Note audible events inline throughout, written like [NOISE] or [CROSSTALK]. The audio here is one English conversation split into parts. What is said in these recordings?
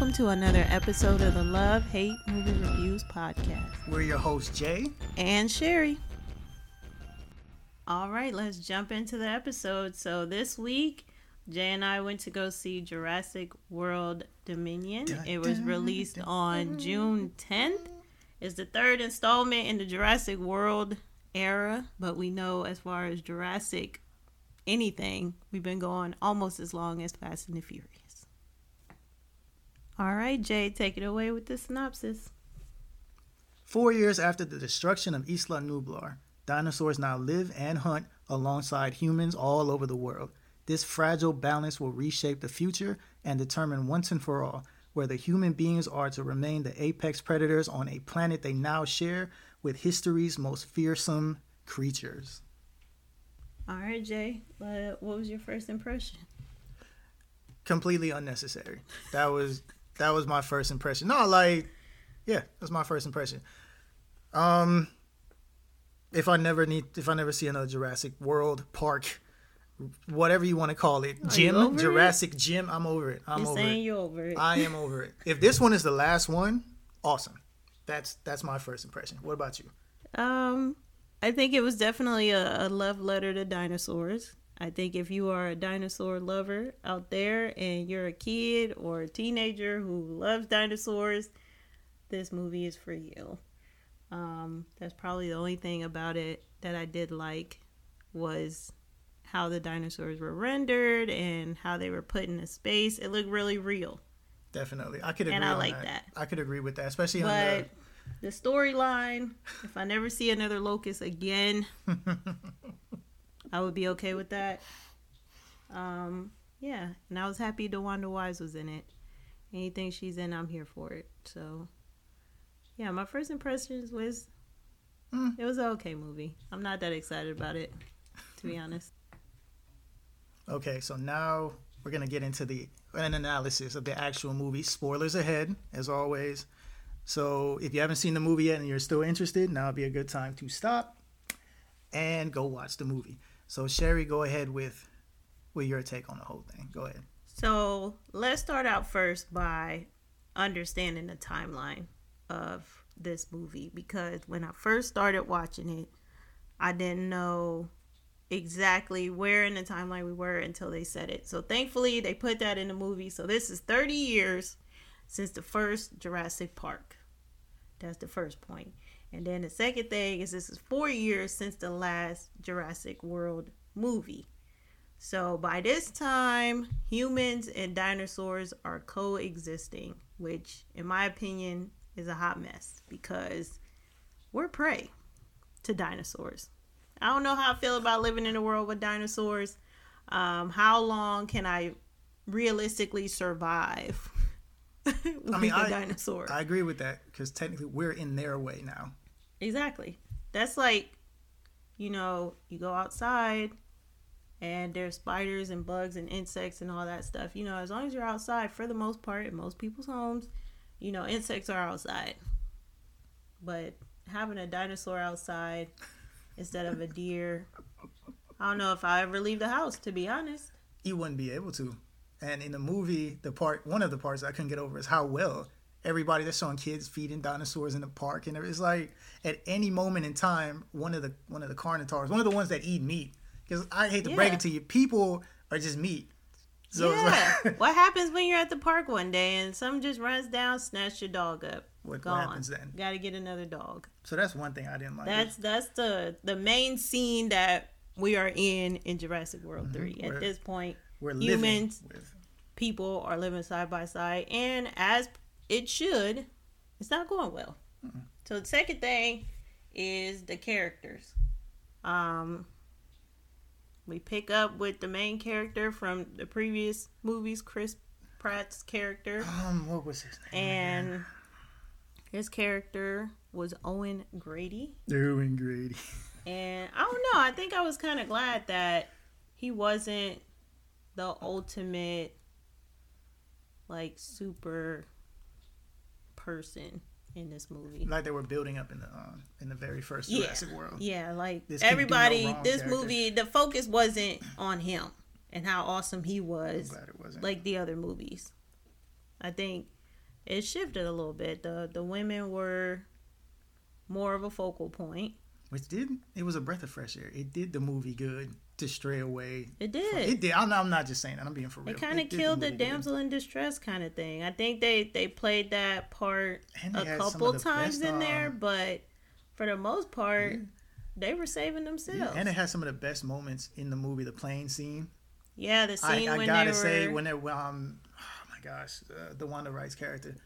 welcome to another episode of the Love Hate Movie Reviews podcast. We're your hosts, Jay. And Sherry. All right, let's jump into the episode. So this week, Jay and I went to go see Jurassic World Dominion. It was released on June 10th. It's the third installment in the Jurassic World era, but we know as far as Jurassic anything, we've been going almost as long as Fast and the Furious. All right, Jay, take it away with the synopsis. Four years after the destruction of Isla Nublar, dinosaurs now live and hunt alongside humans all over the world. This fragile balance will reshape the future and determine once and for all whether human beings are to remain the apex predators on a planet they now share with history's most fearsome creatures. All right, Jay, uh, what was your first impression? Completely unnecessary. That was that was my first impression. No, like, yeah, that's my first impression. Um, if I never need, if I never see another Jurassic World Park, whatever you want to call it, Are gym, Jurassic it? Gym, I'm over it. I'm You're over saying it. you over it. I am over it. If this one is the last one, awesome. That's that's my first impression. What about you? Um, I think it was definitely a, a love letter to dinosaurs. I think if you are a dinosaur lover out there and you're a kid or a teenager who loves dinosaurs, this movie is for you. Um, that's probably the only thing about it that I did like was how the dinosaurs were rendered and how they were put into space. It looked really real. Definitely, I could agree. And I like that. that. I could agree with that, especially But on the storyline, if I never see another locust again, [LAUGHS] I would be okay with that. Um, yeah, and I was happy DeWanda Wise was in it. Anything she's in, I'm here for it. So, yeah, my first impressions was Mm. it was an okay movie. I'm not that excited about it, to be honest. Okay, so now we're gonna get into the an analysis of the actual movie. Spoilers ahead, as always. So if you haven't seen the movie yet and you're still interested, now would be a good time to stop and go watch the movie. So Sherry, go ahead with with your take on the whole thing. Go ahead. So let's start out first by understanding the timeline of this movie because when I first started watching it, I didn't know exactly where in the timeline we were until they said it. So thankfully they put that in the movie. So this is 30 years since the first Jurassic Park. That's the first point. And then the second thing is this is 4 years since the last Jurassic World movie. So by this time, humans and dinosaurs are coexisting, which, in my opinion, is a hot mess because we're prey to dinosaurs. I don't know how I feel about living in a world with dinosaurs. Um, how long can I realistically survive [LAUGHS] with I mean, a I, dinosaur? I agree with that because technically we're in their way now. Exactly. That's like, you know, you go outside and there's spiders and bugs and insects and all that stuff. You know, as long as you're outside, for the most part, in most people's homes, you know, insects are outside. But having a dinosaur outside instead of a deer, I don't know if I ever leave the house, to be honest. You wouldn't be able to. And in the movie, the part one of the parts I couldn't get over is how well everybody that's showing kids feeding dinosaurs in the park, and it's like at any moment in time, one of the one of the carnivores, one of the ones that eat meat, because I hate to break it to you, people are just meat. So yeah. like, [LAUGHS] what happens when you're at the park one day and some just runs down, snatch your dog up? What- what happens then? Got to get another dog. so that's one thing I didn't like. That's that's the the main scene that we are in in Jurassic World mm-hmm. Three. We're- At this point, We're humans- with people are living side by side, and as it should, it's not going well. So the second thing is the characters. Um, we pick up with the main character from the previous movies, Chris Pratt's character, um what was his name? again? and his character was Owen Grady. Owen Grady. And I don't know. I think I was kind of glad that he wasn't the ultimate, like, super person in this movie. like they were building up in the um, in the very first Yeah. Jurassic World. Yeah, like This do no everybody, this character. movie, the focus wasn't on him and how awesome he was, glad it wasn't. like the other movies. I think it shifted a little bit. The the women were more of a focal point. Which did it was a breath of fresh air. It did the movie good to stray away. It did. From, it did. I'm not, I'm not just saying that. I'm being for real. It kind of killed the, the damsel in distress kind of thing. I think they they played that part a couple times in there, um, but for the most part, yeah. they were saving themselves. Yeah. And it had some of the best moments in the movie, the plane scene. Yeah, the scene I, I gotta they say were... when they um, oh my gosh, uh, DeWanda Wise character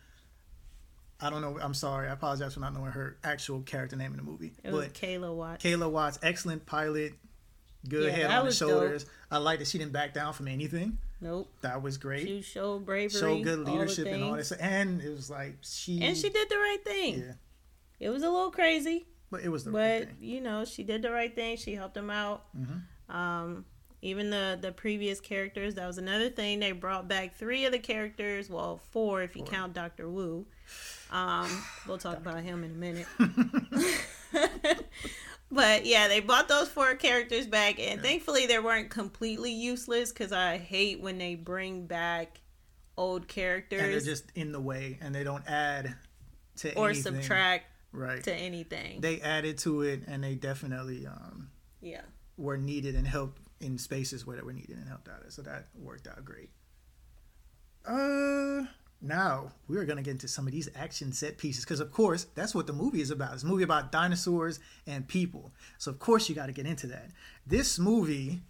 I don't know. I'm sorry. I apologize for not knowing her actual character name in the movie. It was but Kayla Watts. Kayla Watts, excellent pilot, good yeah, head on the shoulders. Dope. I like that she didn't back down from anything. Nope. That was great. She showed bravery, showed good leadership all and all this, and it was like she and she did the right thing. Yeah. It was a little crazy, but it was the but, right thing. you know, she did the right thing. She helped him out. Mm-hmm. Um, even the the previous characters. That was another thing. They brought back three of the characters. Well, four if you four. count Doctor Wu. Um, we'll talk about him in a minute. [LAUGHS] [LAUGHS] but yeah, they brought those four characters back, and yeah. thankfully they weren't completely useless. Because I hate when they bring back old characters and they're just in the way, and they don't add to or anything. subtract right to anything. They added to it, and they definitely um, yeah were needed and helped in spaces where they were needed and helped out. So that worked out great. Uh now we are going to get into some of these action set pieces because of course that's what the movie is about. It's a movie about dinosaurs and people. So of course you got to get into that. This movie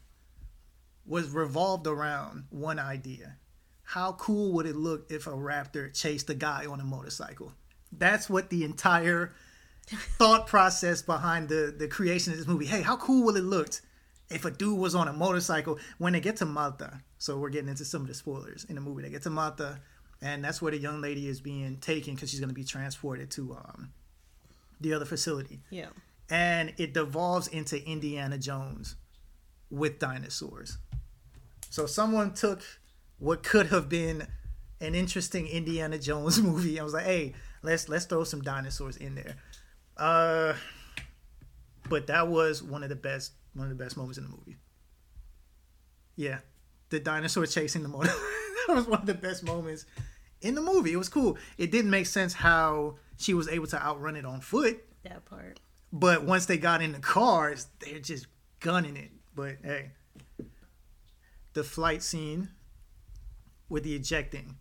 was revolved around one idea. How cool would it look if a raptor chased a guy on a motorcycle? That's what the entire [LAUGHS] thought process behind the the creation of this movie. Hey how cool will it look if a dude was on a motorcycle? When they get to malta so we're getting into some of the spoilers. In the movie they get to malta and that's where the young lady is being taken because she's going to be transported to um, the other facility. Yeah. And it devolves into Indiana Jones with dinosaurs. So someone took what could have been an interesting Indiana Jones [LAUGHS] movie and was like, "Hey, let's let's throw some dinosaurs in there." Uh, but that was one of the best one of the best moments in the movie. Yeah, the dinosaur chasing the motor. [LAUGHS] that was one of the best moments in the movie. It was cool. It didn't make sense how she was able to outrun it on foot. That part. But once they got in the cars, they're just gunning it. But hey, the flight scene with the ejecting,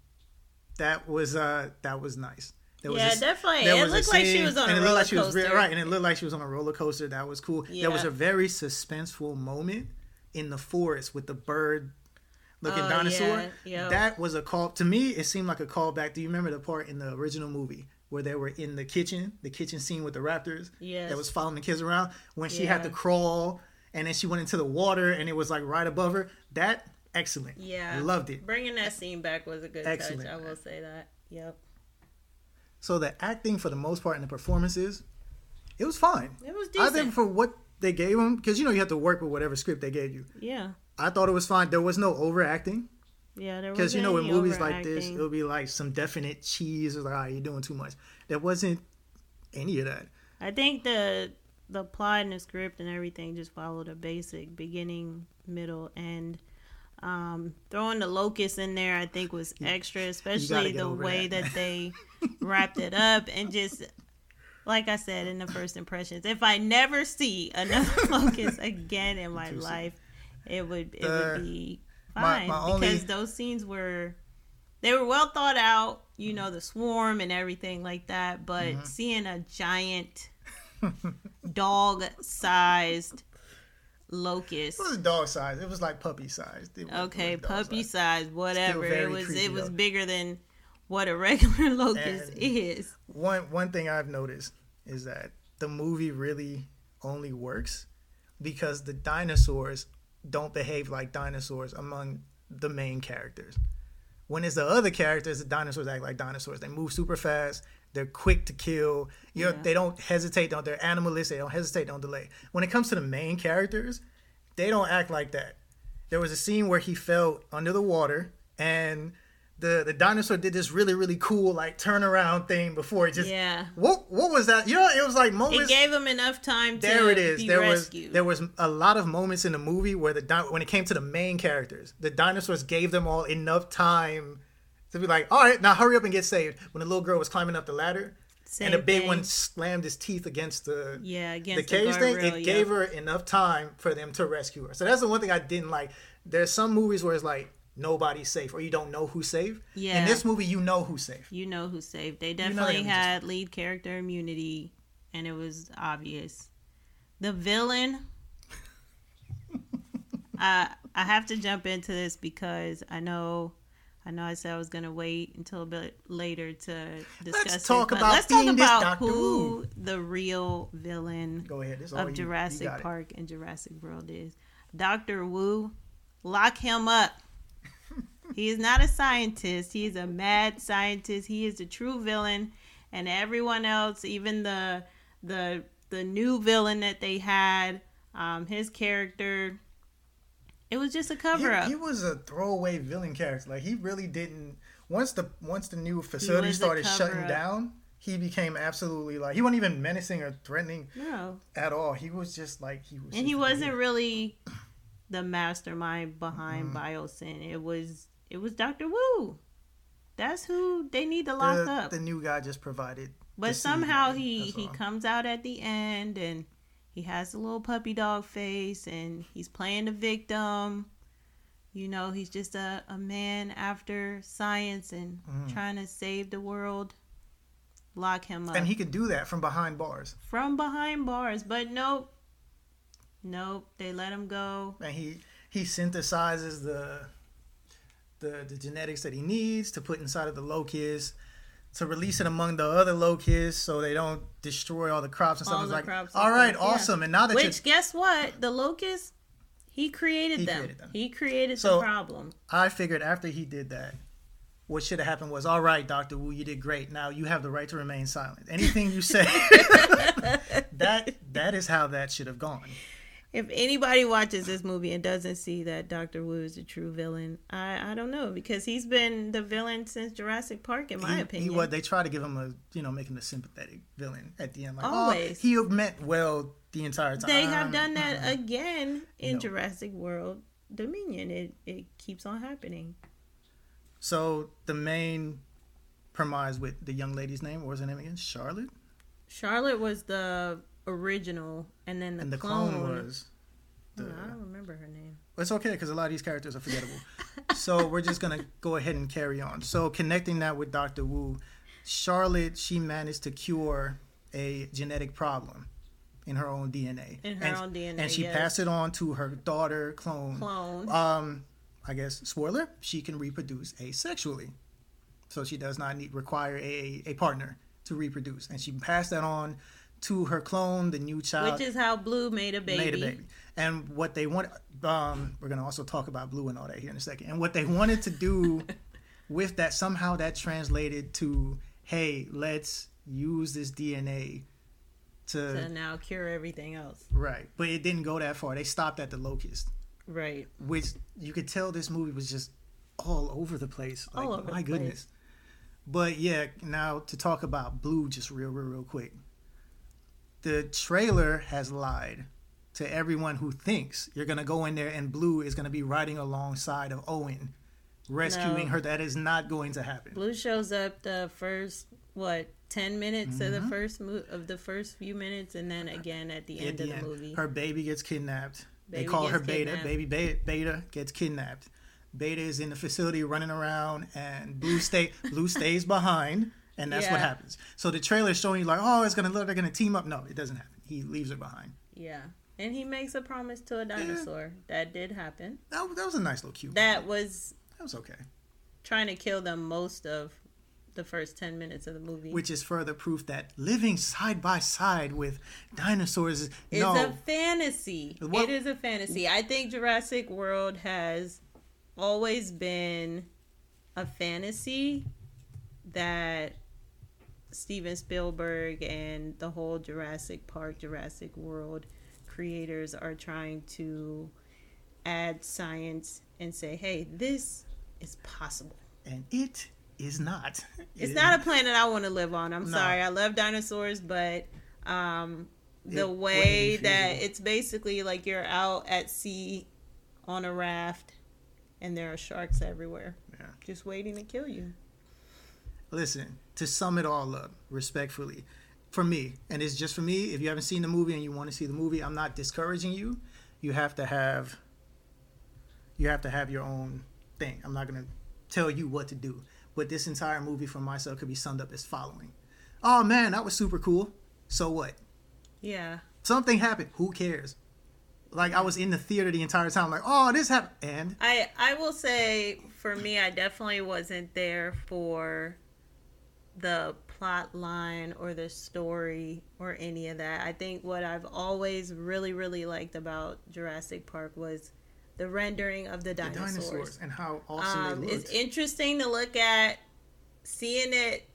that was uh that was nice. There yeah, a, definitely. It looked like she was on a roller like coaster. Was, right, and it looked like she was on a roller coaster. That was cool. Yeah. There was a very suspenseful moment in the forest with the bird looking oh, dinosaur. Yeah. That was a call to me. It seemed like a callback. Do you remember the part in the original movie where they were in the kitchen, the kitchen scene with the raptors? Yeah. That was following the kids around when she yeah. had to crawl and then she went into the water and it was like right above her. That excellent. Yeah, loved it. Bringing that scene back was a good excellent. touch. I will say that. Yep. So the acting for the most part and the performances, it was fine. It was decent. I think for what they gave them, because you know you have to work with whatever script they gave you. Yeah. I thought it was fine. There was no overacting. Yeah, there was because you know in movies like this, it'll be like some definite cheese or like, oh, you're doing too much. There wasn't any of that. I think the the plot and the script and everything just followed a basic beginning, middle, end. Um, throwing the locust in there, I think, was extra, especially the way that, that they [LAUGHS] wrapped it up and just like I said in the first impressions, if I never see another [LAUGHS] locust again in my life, it would it would be fine my, my because only... those scenes were they were well thought out. You know, the swarm and everything like that. But mm-hmm. seeing a giant [LAUGHS] dog sized locust. It was dog size. It was like puppy sized. Okay, puppy size, whatever. It was it was though. bigger than what a [LAUGHS] regular locust and is. One one thing I've noticed is that the movie really only works because the dinosaurs don't behave like dinosaurs among the main characters. When it's the other characters, the dinosaurs act like dinosaurs. They move super fast. They're quick to kill. Yeah. they don't hesitate. Don't they're animalistic. They don't hesitate. Don't delay. When it comes to the main characters, they don't act like that. There was a scene where he fell under the water and the the dinosaur did this really really cool like turnaround thing before it just yeah what what was that you know it was like moments it gave him enough time there it is there rescued. was there was a lot of moments in the movie where the when it came to the main characters the dinosaurs gave them all enough time To be like, all right, now hurry up and get saved. When the little girl was climbing up the ladder, Same and the big thing. one slammed his teeth against the Yeah, against the against cage thing, it yeah. gave her enough time for them to rescue her. So that's the one thing I didn't like. There's some movies where it's like nobody's safe or you don't know who's safe. Yeah. In this movie, you know who's safe. You know who's safe. They definitely be just had lead character immunity, and it was obvious. The villain. [LAUGHS] I I have to jump into this because I know. I know I said I was gonna wait until a bit later to discuss. talk it, about let's talk about who Who. the real villain Go ahead. Of you. You Jurassic it. Park and Jurassic World is. Doctor Wu, lock him up. He is not a scientist. He is a mad scientist. He is the true villain, and everyone else, even the the the new villain that they had, um, his character, it was just a cover He, up. he was a throwaway villain character. Like he really didn't. Once the once the new facility started shutting up. down, he became absolutely like he wasn't even menacing or threatening no, at all. He was just like he was. and he wasn't really the mastermind behind Biosyn. It was it was Doctor Wu. That's who they need to lock the, up. the new guy just provided. But somehow he he all. comes out at the end and he has a little puppy dog face and he's playing the victim. You know, he's just a, a man after science and Mm. trying to save the world. Lock him up and he could do that from behind bars. from behind bars, but nope. Nope, they let him go. and he he synthesizes the the the genetics that he needs to put inside of the locusts to release it among the other locusts so they don't destroy all the crops and stuff. All It's the like, crops all right, stuff, yeah. awesome. And now that Which guess what? The locust, he created He them. created them. He created So- the problem. I figured after he did that, what should have happened was, all right, Doctor Wu, you did great. Now you have the right to remain silent. Anything you say, [LAUGHS] [LAUGHS] that that is how that should have gone. If anybody watches this movie and doesn't see that Doctor Wu is the true villain, I, I don't know because he's been the villain since Jurassic Park, in my he, opinion. He, what they try to give him a, you know, make him a sympathetic villain at the end. Like, oh, Always. oh, he meant well the entire time. they have done that Uh-uh. again in No. Jurassic World Dominion. It it keeps on happening. So the main premise with the young lady's name, what was her name again? Charlotte, Charlotte was the original, and then the, and the clone, clone, was. Oh, I don't remember her name. it's okay because a lot of these characters are forgettable. so we're just gonna go ahead and carry on. So connecting that with Doctor Wu, Charlotte she managed to cure a genetic problem in her own DNA. In her and, own DNA, and she yes. passed it on to her daughter clone. Clone. Um, I guess spoiler, she can reproduce asexually, so she does not need require a a partner to reproduce, and she passed that on to her clone, the new child Which is how Blue made a baby. made a baby. And what they want, um, we're gonna also talk about blue and all that here in a second. And what they wanted to do [LAUGHS] with that, somehow that translated to, hey, let's use this DNA to, To now cure everything else. right. But it didn't go that far. They stopped at the locust, Right. which you could tell this movie was just all over the place. Like, All over my the place. goodness. But yeah, now to talk about blue, just real, real, real quick. The trailer has lied to everyone who thinks you're gonna go in there and Blue is gonna be riding alongside of Owen, rescuing No. her. That is not going to happen. Blue shows up the first what ten minutes of Mm-hmm. the first mo- of the first few minutes, and then again at the At end the of the end, movie. her baby gets kidnapped. they call her gets Beta. kidnapped. Baby Beta, Beta gets kidnapped. Beta is in the facility running around, and Blue stay Blue stays behind, and that's what happens. So the trailer is showing you like, oh, it's gonna look, they're gonna team up. No, it doesn't happen. He leaves her behind. yeah, and he makes a promise to a dinosaur. That did happen. That, that was a nice little cute. That was that was okay. trying to kill them most of the first ten minutes of the movie. Which is further proof that living side by side with dinosaurs is no. a fantasy. What- It is a fantasy. I think Jurassic World has always been a fantasy that Steven Spielberg and the whole Jurassic Park, Jurassic World creators are trying to add science and say, hey, this is possible. and it is not. It's It- not a planet I want to live on. I'm No. sorry. I love dinosaurs, but um, the It way that it's basically like you're out at sea on a raft and there are sharks everywhere Yeah. just waiting to kill you. listen, to sum it all up, respectfully, for me, and it's just for me. If you haven't seen the movie and you want to see the movie, I'm not discouraging you. You have to have you have to have your own thing. I'm not gonna tell you what to do. But this entire movie for myself could be summed up as following. Oh man, that was super cool. So what? Yeah. Something happened. Who cares? Like I was in the theater the entire time, like, oh, this happened, and I I will say for me, I definitely wasn't there for the plot line or the story or any of that. I think what I've always really really liked about Jurassic Park was the rendering of the the dinosaurs. dinosaurs and how awesome Um, they it's interesting to look at seeing it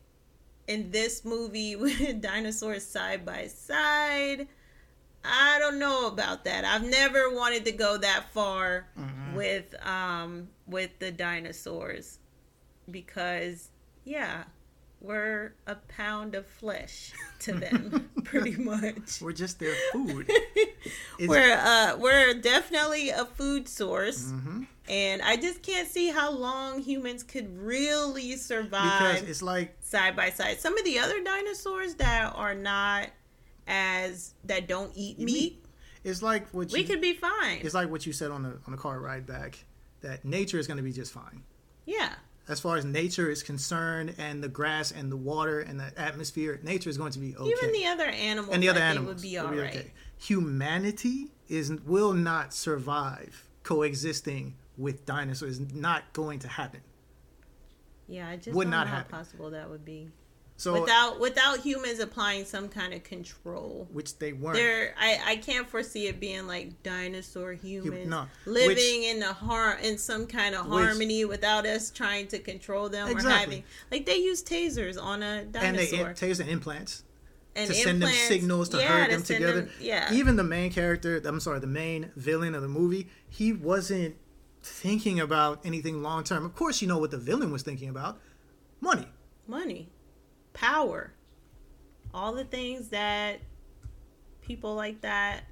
in this movie [LAUGHS] with dinosaurs side by side. I don't know about that. I've never wanted to go that far Mhm. with um with the dinosaurs because yeah, we're a pound of flesh to them [LAUGHS] pretty much. We're just their food. [LAUGHS] We're uh we're definitely a food source. Mhm. And I just can't see how long humans could really survive. Because it's like side by side. Some of the other dinosaurs that are not as that don't eat Eat meat, meat. it's like what we could be fine. it's like what you said on the on the car ride back that nature is going to be just fine. Yeah. As far as nature is concerned, and the grass and the water and the atmosphere, nature is going to be okay. Even the other animals and the other animals would be all right. okay. Humanity is will not survive coexisting with dinosaurs. It's not going to happen. Yeah, I just Would don't not know how happen. possible that would be. So, without without humans applying some kind of control. which they weren't. There, I, I can't foresee it being like dinosaur humans no. living Which- in the har in some kind of Which- harmony without us trying to control them or having like they use tasers on a dinosaur and they taser implants and to send them signals to yeah, herd to them together. them- yeah, Even the main character, I'm sorry, the main villain of the movie, he wasn't thinking about anything long term. Of course, you know what the villain was thinking about money. money, power, all the things that people like that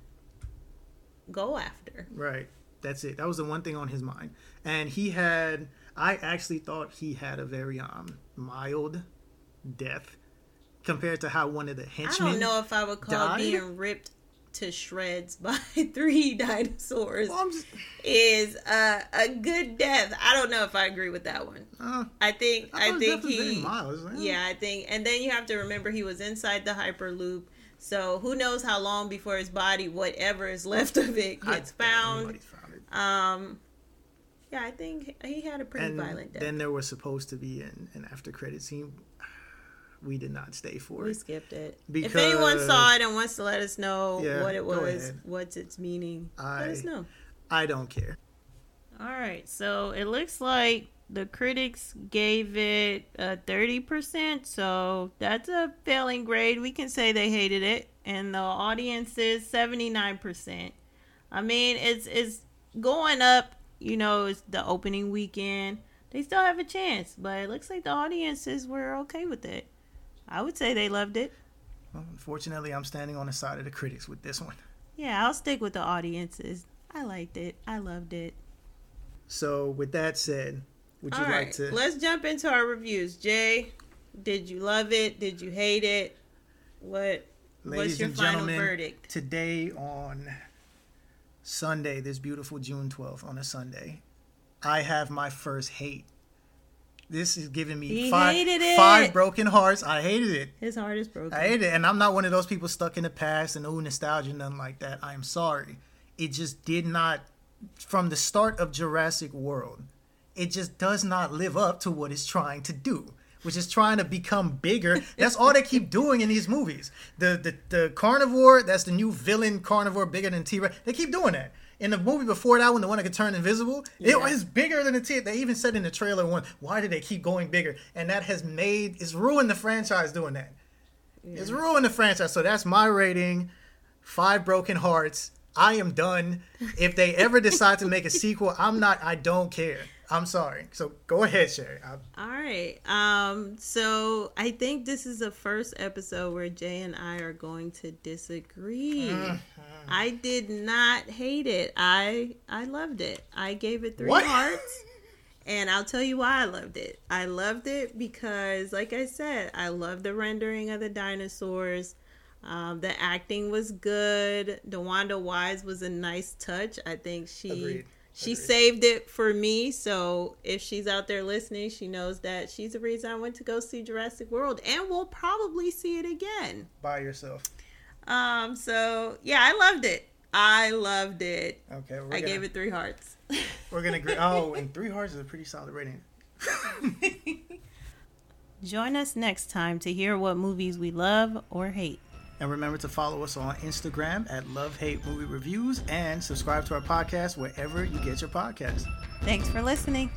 go after. Right. That's it. That was the one thing on his mind. And he had I actually thought he had a very um mild death compared to how one of the henchmen. I don't know if I would call died? being ripped to shreds [LAUGHS] by three dinosaurs Well, just, is uh, a good death. I don't know if I agree with that one. uh, I think I, I, think it was very he mild. It's like, eh. yeah, I think and then you have to remember he was inside the hyperloop. So who knows how long before his body whatever is left of it gets found. found it. Um yeah, I think he had a pretty and violent death. then there was supposed to be an, an after credit scene. We did not stay for we it. We skipped it. if anyone saw it and wants to let us know Yeah, what it was, what's its meaning, I- let us know. I don't care. All right, so it looks like the critics gave it a 30%, so that's a failing grade. We can say they hated it, and the audience is 79%. I mean, it's it's going up, you know, it's the opening weekend. They still have a chance, but it looks like the audiences were okay with it. I would say they loved it. Well, unfortunately, I'm standing on the side of the critics with this one. Yeah, I'll stick with the audiences. I liked it. I loved it. So, with that said, would you All like right, to? let's jump into our reviews. Jay, did you love it? Did you hate it? What Ladies what's your and final gentlemen, verdict? today on Sunday, this beautiful June 12th, on a Sunday, I have my first hate. This is giving me He five, five broken hearts. I hated it. His heart is broken. I hated it. And I'm not one of those people stuck in the past and ooh, nostalgia, nothing like that. I am sorry. It just did not, from the start of Jurassic World, it just does not live up to what it's trying to do, which is trying to become bigger. [LAUGHS] That's all they keep doing in these movies. The the, the carnivore, that's the new villain carnivore, bigger than T Rex. They keep doing that. In the movie before that one, the one that could turn invisible, it was bigger than the T. They even said in the trailer one, why did they keep going bigger? And that has made it's ruined the franchise doing that. It's ruined the franchise. So that's my rating. Five broken hearts. I am done. If they ever decide to make a sequel, I'm not. I don't care. I'm sorry. So go ahead, Sherry. I, All right. Um. So I think this is the first episode where Jay and I are going to disagree. Mm-hmm. I did not hate it. I I loved it. I gave it three What? hearts. And I'll tell you why I loved it. I loved it because, like I said, I love the rendering of the dinosaurs. Um, the acting was good. DeWanda Wise was a nice touch. I think she Agreed. She Agreed. saved it for me. So if she's out there listening, she knows that she's the reason I went to go see Jurassic World, and we'll probably see it again. By yourself. Um. So yeah, I loved it. I loved it. Okay. We're I gonna, gave it three hearts. [LAUGHS] We're gonna agree. Oh, and three hearts is a pretty solid rating. [LAUGHS] Join us next time to hear what movies we love or hate. And remember to follow us on Instagram at Love Hate Movie Reviews and subscribe to our podcast wherever you get your podcasts. Thanks for listening.